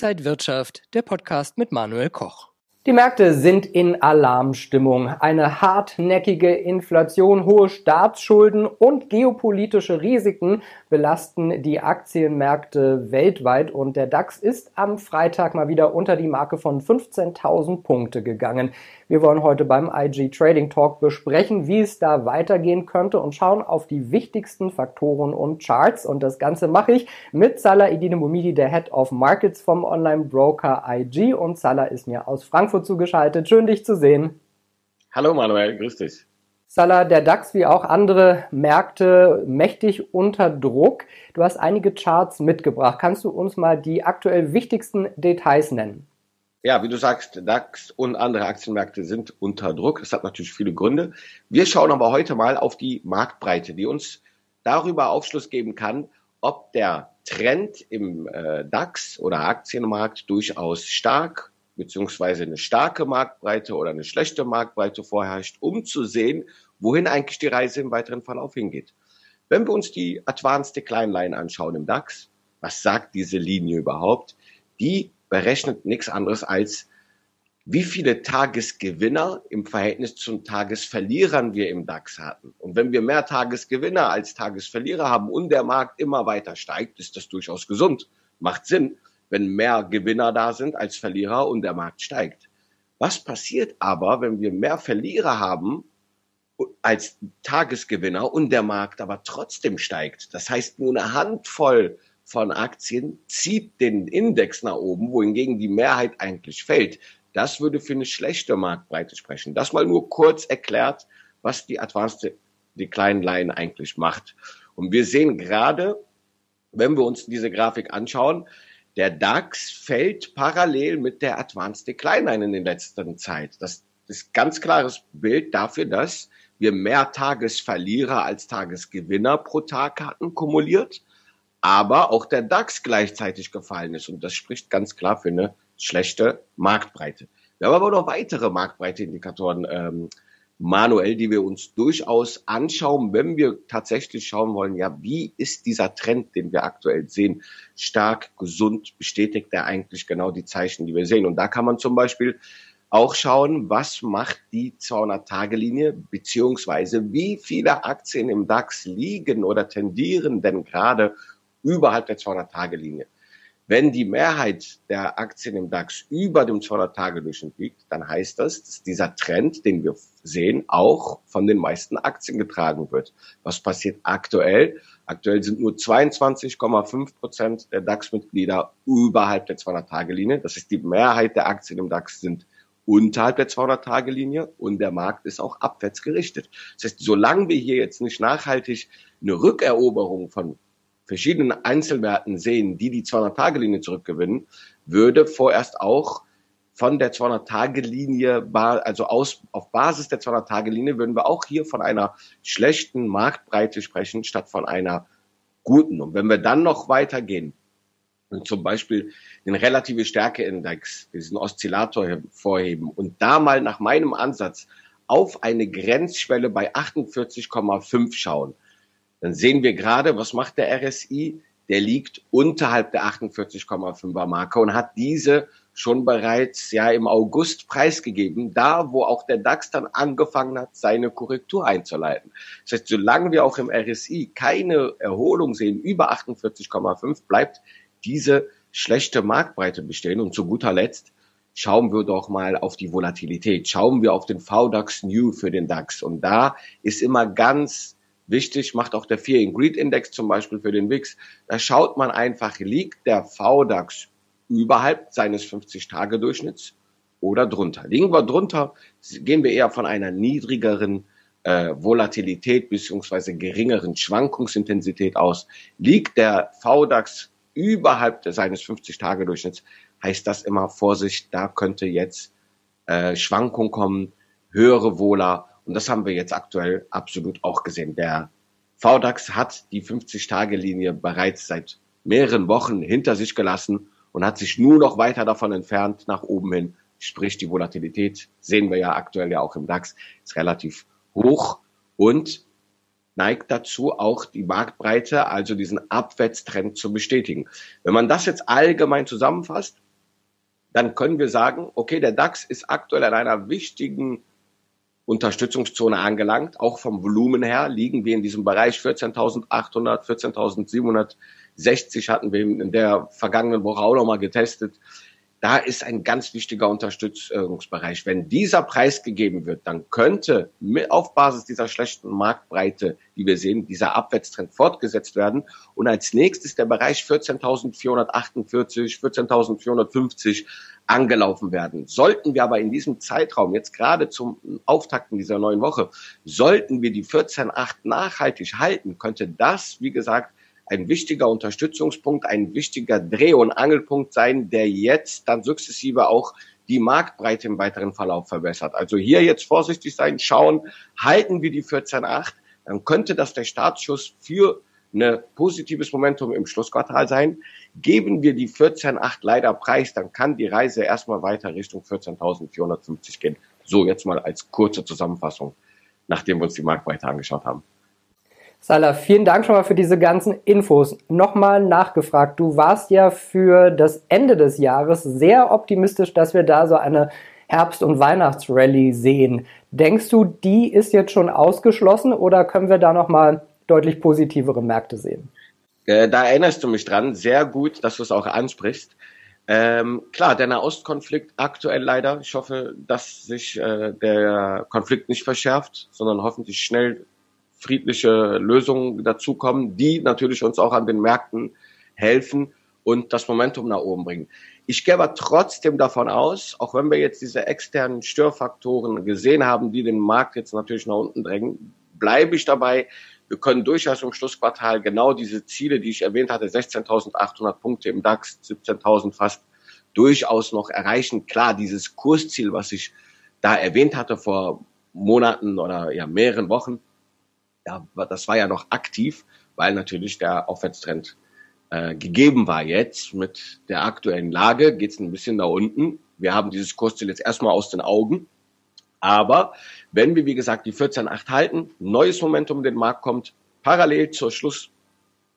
Inside Wirtschaft, der Podcast mit Manuel Koch. Die Märkte sind in Alarmstimmung. Eine hartnäckige Inflation, hohe Staatsschulden und geopolitische Risiken belasten die Aktienmärkte weltweit und der DAX ist am Freitag mal wieder unter die Marke von 15.000 Punkte gegangen. Wir wollen heute beim IG Trading Talk besprechen, wie es da weitergehen könnte und schauen auf die wichtigsten Faktoren und Charts. Und das Ganze mache ich mit Salah Idine Mumidi, der Head of Markets vom Online-Broker IG. Und Salah ist mir aus Frankfurt zugeschaltet. Schön, dich zu sehen. Hallo Manuel, grüß dich. Salah, der DAX wie auch andere Märkte mächtig unter Druck. Du hast einige Charts mitgebracht. Kannst du uns mal die aktuell wichtigsten Details nennen? Ja, wie du sagst, DAX und andere Aktienmärkte sind unter Druck. Das hat natürlich viele Gründe. Wir schauen aber heute mal auf die Marktbreite, die uns darüber Aufschluss geben kann, ob der Trend im äh, DAX oder Aktienmarkt durchaus stark beziehungsweise eine starke Marktbreite oder eine schlechte Marktbreite vorherrscht, um zu sehen, wohin eigentlich die Reise im weiteren Verlauf hingeht. Wenn wir uns die Advanced Decline Line anschauen im DAX, was sagt diese Linie überhaupt? Die berechnet nichts anderes als, wie viele Tagesgewinner im Verhältnis zu Tagesverlierern wir im DAX hatten. Und wenn wir mehr Tagesgewinner als Tagesverlierer haben und der Markt immer weiter steigt, ist das durchaus gesund, macht Sinn, wenn mehr Gewinner da sind als Verlierer und der Markt steigt. Was passiert aber, wenn wir mehr Verlierer haben als Tagesgewinner und der Markt aber trotzdem steigt? Das heißt, nur eine Handvoll von Aktien zieht den Index nach oben, wohingegen die Mehrheit eigentlich fällt. Das würde für eine schlechte Marktbreite sprechen. Das mal nur kurz erklärt, was die Advanced Decline Line eigentlich macht. Und wir sehen gerade, wenn wir uns diese Grafik anschauen, der DAX fällt parallel mit der Advanced Decline Line in der letzten Zeit. Das ist ganz klares Bild dafür, dass wir mehr Tagesverlierer als Tagesgewinner pro Tag hatten, kumuliert aber auch der DAX gleichzeitig gefallen ist. Und das spricht ganz klar für eine schlechte Marktbreite. Wir haben aber noch weitere Marktbreiteindikatoren ähm, manuell, die wir uns durchaus anschauen, wenn wir tatsächlich schauen wollen, ja, wie ist dieser Trend, den wir aktuell sehen, stark, gesund, bestätigt er eigentlich genau die Zeichen, die wir sehen. Und da kann man zum Beispiel auch schauen, was macht die 200-Tage-Linie, beziehungsweise wie viele Aktien im DAX liegen oder tendieren denn gerade überhalb der 200-Tage-Linie. Wenn die Mehrheit der Aktien im DAX über dem 200-Tage-Durchschnitt liegt, dann heißt das, dass dieser Trend, den wir sehen, auch von den meisten Aktien getragen wird. Was passiert aktuell? Aktuell sind nur 22,5 Prozent der DAX-Mitglieder überhalb der 200-Tage-Linie. Das ist die Mehrheit der Aktien im DAX sind unterhalb der 200-Tage-Linie und der Markt ist auch abwärts gerichtet. Das heißt, solange wir hier jetzt nicht nachhaltig eine Rückeroberung von verschiedenen Einzelwerten sehen, die die 200-Tage-Linie zurückgewinnen, würde vorerst auch von der 200-Tage-Linie, also aus, auf Basis der 200-Tage-Linie, würden wir auch hier von einer schlechten Marktbreite sprechen, statt von einer guten. Und wenn wir dann noch weitergehen und zum Beispiel den relative Stärkeindex, diesen Oszillator vorheben und da mal nach meinem Ansatz auf eine Grenzschwelle bei 48,5 schauen, dann sehen wir gerade, was macht der RSI? Der liegt unterhalb der 48,5er Marke und hat diese schon bereits ja im August preisgegeben, da wo auch der DAX dann angefangen hat, seine Korrektur einzuleiten. Das heißt, solange wir auch im RSI keine Erholung sehen über 48,5, bleibt diese schlechte Marktbreite bestehen. Und zu guter Letzt schauen wir doch mal auf die Volatilität. Schauen wir auf den VDAX New für den DAX. Und da ist immer ganz Wichtig macht auch der Fear in Greed Index zum Beispiel für den WIX. Da schaut man einfach, liegt der VDAX überhalb seines 50-Tage-Durchschnitts oder drunter. Liegen wir drunter, gehen wir eher von einer niedrigeren äh, Volatilität beziehungsweise geringeren Schwankungsintensität aus. Liegt der VDAX überhalb seines 50-Tage-Durchschnitts, heißt das immer Vorsicht, da könnte jetzt äh, Schwankung kommen, höhere Vola und das haben wir jetzt aktuell absolut auch gesehen. Der VDAX hat die 50-Tage-Linie bereits seit mehreren Wochen hinter sich gelassen und hat sich nur noch weiter davon entfernt nach oben hin. Sprich, die Volatilität sehen wir ja aktuell ja auch im DAX, ist relativ hoch und neigt dazu, auch die Marktbreite, also diesen Abwärtstrend zu bestätigen. Wenn man das jetzt allgemein zusammenfasst, dann können wir sagen, okay, der DAX ist aktuell an einer wichtigen Unterstützungszone angelangt. Auch vom Volumen her liegen wir in diesem Bereich 14.800, 14.760 hatten wir in der vergangenen Woche auch nochmal getestet da ist ein ganz wichtiger Unterstützungsbereich. Wenn dieser Preis gegeben wird, dann könnte auf Basis dieser schlechten Marktbreite, die wir sehen, dieser Abwärtstrend fortgesetzt werden. Und als nächstes der Bereich 14.448, 14.450 angelaufen werden. Sollten wir aber in diesem Zeitraum, jetzt gerade zum Auftakten dieser neuen Woche, sollten wir die 14.8 nachhaltig halten, könnte das, wie gesagt, ein wichtiger Unterstützungspunkt, ein wichtiger Dreh- und Angelpunkt sein, der jetzt dann sukzessive auch die Marktbreite im weiteren Verlauf verbessert. Also hier jetzt vorsichtig sein, schauen, halten wir die 14.8, dann könnte das der Startschuss für ein positives Momentum im Schlussquartal sein. Geben wir die 14.8 leider preis, dann kann die Reise erstmal weiter Richtung 14.450 gehen. So, jetzt mal als kurze Zusammenfassung, nachdem wir uns die Marktbreite angeschaut haben. Salah, vielen Dank schon mal für diese ganzen Infos. Nochmal nachgefragt, du warst ja für das Ende des Jahres sehr optimistisch, dass wir da so eine Herbst- und Weihnachtsrallye sehen. Denkst du, die ist jetzt schon ausgeschlossen oder können wir da nochmal deutlich positivere Märkte sehen? Äh, da erinnerst du mich dran, sehr gut, dass du es auch ansprichst. Ähm, klar, der Nahostkonflikt aktuell leider. Ich hoffe, dass sich äh, der Konflikt nicht verschärft, sondern hoffentlich schnell friedliche Lösungen dazukommen, die natürlich uns auch an den Märkten helfen und das Momentum nach oben bringen. Ich gehe aber trotzdem davon aus, auch wenn wir jetzt diese externen Störfaktoren gesehen haben, die den Markt jetzt natürlich nach unten drängen, bleibe ich dabei. Wir können durchaus im Schlussquartal genau diese Ziele, die ich erwähnt hatte, 16.800 Punkte im DAX, 17.000 fast, durchaus noch erreichen. Klar, dieses Kursziel, was ich da erwähnt hatte vor Monaten oder ja mehreren Wochen, ja, das war ja noch aktiv, weil natürlich der Aufwärtstrend äh, gegeben war. Jetzt mit der aktuellen Lage geht es ein bisschen nach unten. Wir haben dieses Kursziel jetzt erstmal aus den Augen. Aber wenn wir, wie gesagt, die 14,8 halten, neues Momentum in den Markt kommt, parallel zur Schluss,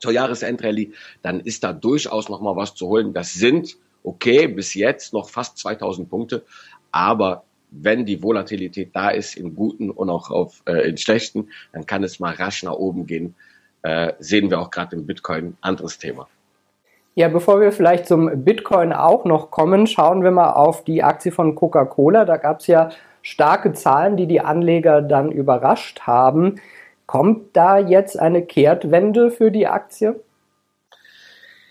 zur Jahresendrallye, dann ist da durchaus noch mal was zu holen. Das sind, okay, bis jetzt noch fast 2000 Punkte, aber wenn die Volatilität da ist, in guten und auch auf, äh, in schlechten, dann kann es mal rasch nach oben gehen. Äh, sehen wir auch gerade im Bitcoin. Anderes Thema. Ja, bevor wir vielleicht zum Bitcoin auch noch kommen, schauen wir mal auf die Aktie von Coca-Cola. Da gab es ja starke Zahlen, die die Anleger dann überrascht haben. Kommt da jetzt eine Kehrtwende für die Aktie?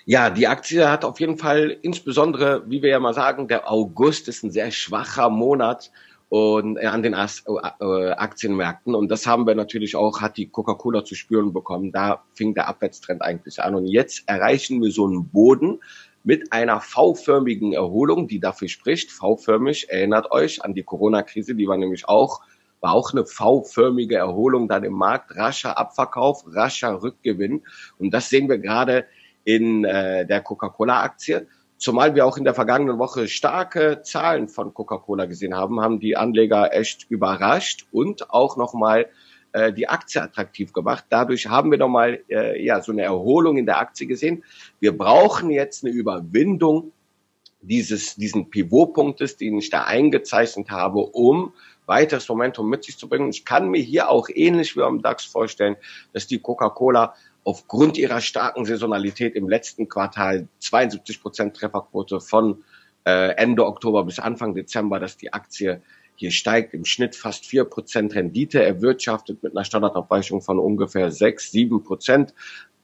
Ja, die Aktie hat auf jeden Fall insbesondere, wie wir ja mal sagen, der August ist ein sehr schwacher Monat und äh, an den As äh, Aktienmärkten und das haben wir natürlich auch, hat die Coca-Cola zu spüren bekommen. Da fing der Abwärtstrend eigentlich an und jetzt erreichen wir so einen Boden mit einer V-förmigen Erholung, die dafür spricht. V-förmig erinnert euch an die Corona-Krise, die war nämlich auch war auch eine V-förmige Erholung dann im Markt, rascher Abverkauf, rascher Rückgewinn und das sehen wir gerade in äh, der Coca-Cola-Aktie. Zumal wir auch in der vergangenen Woche starke Zahlen von Coca-Cola gesehen haben, haben die Anleger echt überrascht und auch nochmal äh, die Aktie attraktiv gemacht. Dadurch haben wir nochmal äh, ja, so eine Erholung in der Aktie gesehen. Wir brauchen jetzt eine Überwindung dieses, diesen Pivotpunktes, den ich da eingezeichnet habe, um weiteres Momentum mit sich zu bringen. Ich kann mir hier auch ähnlich wie am DAX vorstellen, dass die Coca-Cola aufgrund ihrer starken Saisonalität im letzten Quartal 72 Prozent Trefferquote von äh, Ende Oktober bis Anfang Dezember, dass die Aktie hier steigt, im Schnitt fast vier Prozent Rendite erwirtschaftet mit einer Standardabweichung von ungefähr sechs, sieben Prozent,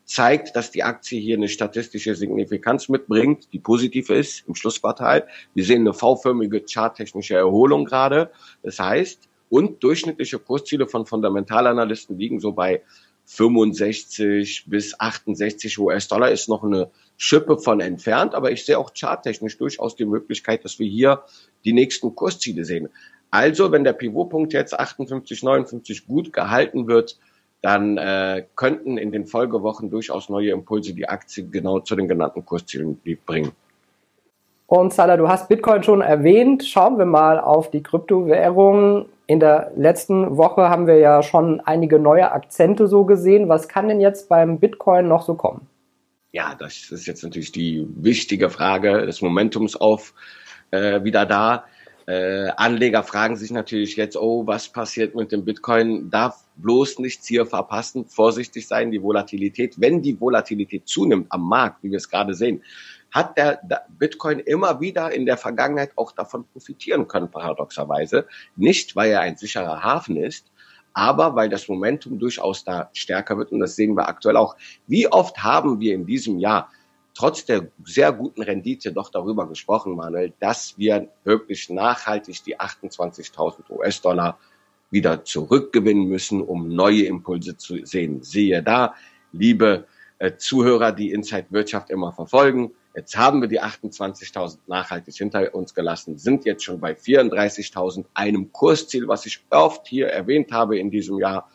zeigt, dass die Aktie hier eine statistische Signifikanz mitbringt, die positiv ist im Schlussquartal. Wir sehen eine V-förmige charttechnische Erholung gerade. Das heißt, und durchschnittliche Kursziele von Fundamentalanalysten liegen so bei 65 bis 68 US-Dollar ist noch eine Schippe von entfernt, aber ich sehe auch charttechnisch durchaus die Möglichkeit, dass wir hier die nächsten Kursziele sehen. Also, wenn der Pivotpunkt jetzt 58, 59 gut gehalten wird, dann äh, könnten in den Folgewochen durchaus neue Impulse die Aktie genau zu den genannten Kurszielen bringen. Und Salah, du hast Bitcoin schon erwähnt. Schauen wir mal auf die Kryptowährungen. In der letzten Woche haben wir ja schon einige neue Akzente so gesehen. Was kann denn jetzt beim Bitcoin noch so kommen? Ja, das ist jetzt natürlich die wichtige Frage des Momentums auf äh, wieder da. Äh, Anleger fragen sich natürlich jetzt, oh, was passiert mit dem Bitcoin? Darf bloß nichts hier verpassen, vorsichtig sein, die Volatilität. Wenn die Volatilität zunimmt am Markt, wie wir es gerade sehen, hat der, Bitcoin immer wieder in der Vergangenheit auch davon profitieren können, paradoxerweise. Nicht, weil er ein sicherer Hafen ist, aber weil das Momentum durchaus da stärker wird. Und das sehen wir aktuell auch. Wie oft haben wir in diesem Jahr trotz der sehr guten Rendite doch darüber gesprochen, Manuel, dass wir wirklich nachhaltig die 28.000 US-Dollar wieder zurückgewinnen müssen, um neue Impulse zu sehen. Siehe da, liebe äh, Zuhörer, die Inside Wirtschaft immer verfolgen. Jetzt haben wir die 28.000 nachhaltig hinter uns gelassen, sind jetzt schon bei 34.000, einem Kursziel, was ich oft hier erwähnt habe in diesem Jahr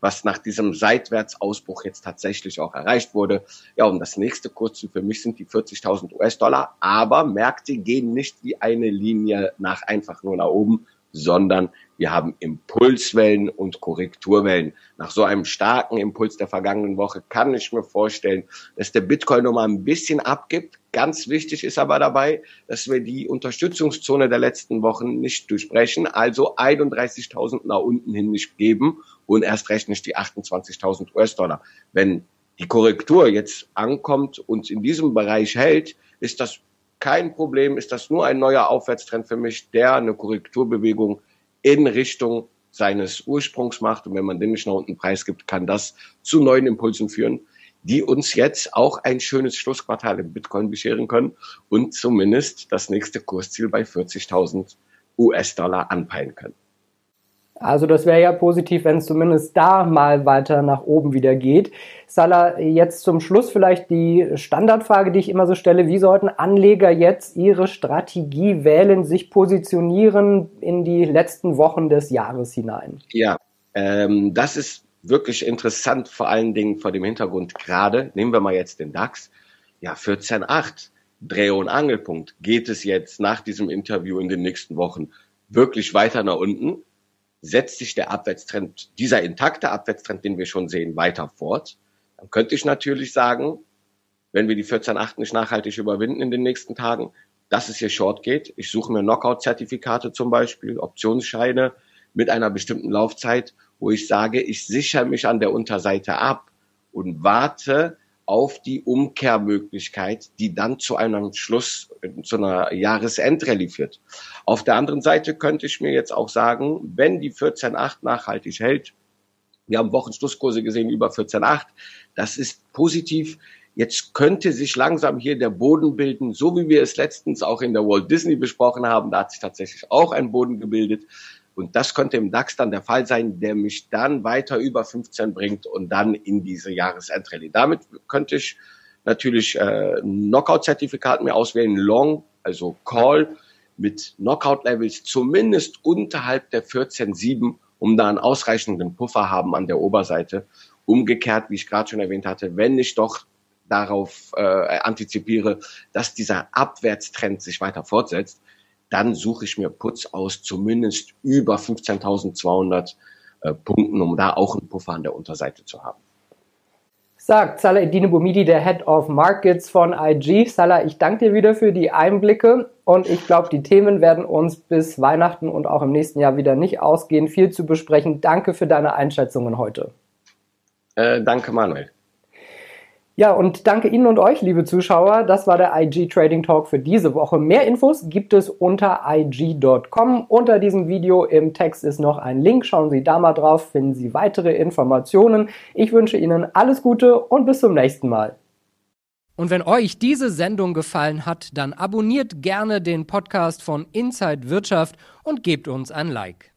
was nach diesem Seitwärtsausbruch jetzt tatsächlich auch erreicht wurde. Ja, und das nächste Kurzziel für mich sind die 40.000 US-Dollar. Aber Märkte gehen nicht wie eine Linie nach einfach nur nach oben, sondern wir haben Impulswellen und Korrekturwellen. Nach so einem starken Impuls der vergangenen Woche kann ich mir vorstellen, dass der Bitcoin nochmal ein bisschen abgibt. Ganz wichtig ist aber dabei, dass wir die Unterstützungszone der letzten Wochen nicht durchbrechen, also 31.000 nach unten hin nicht geben und erst recht nicht die 28.000 US-Dollar. Wenn die Korrektur jetzt ankommt und in diesem Bereich hält, ist das kein Problem, ist das nur ein neuer Aufwärtstrend für mich, der eine Korrekturbewegung in Richtung seines Ursprungs macht. Und wenn man den nicht nach unten preisgibt, kann das zu neuen Impulsen führen, die uns jetzt auch ein schönes Schlussquartal im Bitcoin bescheren können und zumindest das nächste Kursziel bei 40.000 US-Dollar anpeilen können. Also das wäre ja positiv, wenn es zumindest da mal weiter nach oben wieder geht. Salah, jetzt zum Schluss vielleicht die Standardfrage, die ich immer so stelle. Wie sollten Anleger jetzt ihre Strategie wählen, sich positionieren in die letzten Wochen des Jahres hinein? Ja, ähm, das ist wirklich interessant, vor allen Dingen vor dem Hintergrund gerade, nehmen wir mal jetzt den DAX, ja 14,8, Dreh- und Angelpunkt. Geht es jetzt nach diesem Interview in den nächsten Wochen wirklich weiter nach unten? Setzt sich der Abwärtstrend, dieser intakte Abwärtstrend, den wir schon sehen, weiter fort, dann könnte ich natürlich sagen, wenn wir die 14.8 nicht nachhaltig überwinden in den nächsten Tagen, dass es hier short geht. Ich suche mir Knockout-Zertifikate zum Beispiel, Optionsscheine mit einer bestimmten Laufzeit, wo ich sage, ich sichere mich an der Unterseite ab und warte auf die Umkehrmöglichkeit, die dann zu einem Schluss, zu einer Jahresendrallye führt. Auf der anderen Seite könnte ich mir jetzt auch sagen, wenn die 14.8 nachhaltig hält, wir haben Wochenschlusskurse gesehen über 14.8, das ist positiv. Jetzt könnte sich langsam hier der Boden bilden, so wie wir es letztens auch in der Walt Disney besprochen haben. Da hat sich tatsächlich auch ein Boden gebildet. Und das könnte im DAX dann der Fall sein, der mich dann weiter über 15 bringt und dann in diese Jahresendrallye. Damit könnte ich natürlich äh, Knockout-Zertifikat mir auswählen, Long, also Call mit Knockout-Levels zumindest unterhalb der 14,7, um da einen ausreichenden Puffer haben an der Oberseite. Umgekehrt, wie ich gerade schon erwähnt hatte, wenn ich doch darauf äh, antizipiere, dass dieser Abwärtstrend sich weiter fortsetzt, dann suche ich mir Putz aus, zumindest über 15.200 äh, Punkten, um da auch einen Puffer an der Unterseite zu haben. Sagt Salah Edine Bumidi, der Head of Markets von IG. Salah, ich danke dir wieder für die Einblicke und ich glaube, die Themen werden uns bis Weihnachten und auch im nächsten Jahr wieder nicht ausgehen. Viel zu besprechen. Danke für deine Einschätzungen heute. Äh, danke, Manuel. Ja, und danke Ihnen und euch, liebe Zuschauer. Das war der IG Trading Talk für diese Woche. Mehr Infos gibt es unter IG.com. Unter diesem Video im Text ist noch ein Link. Schauen Sie da mal drauf, finden Sie weitere Informationen. Ich wünsche Ihnen alles Gute und bis zum nächsten Mal. Und wenn euch diese Sendung gefallen hat, dann abonniert gerne den Podcast von Inside Wirtschaft und gebt uns ein Like.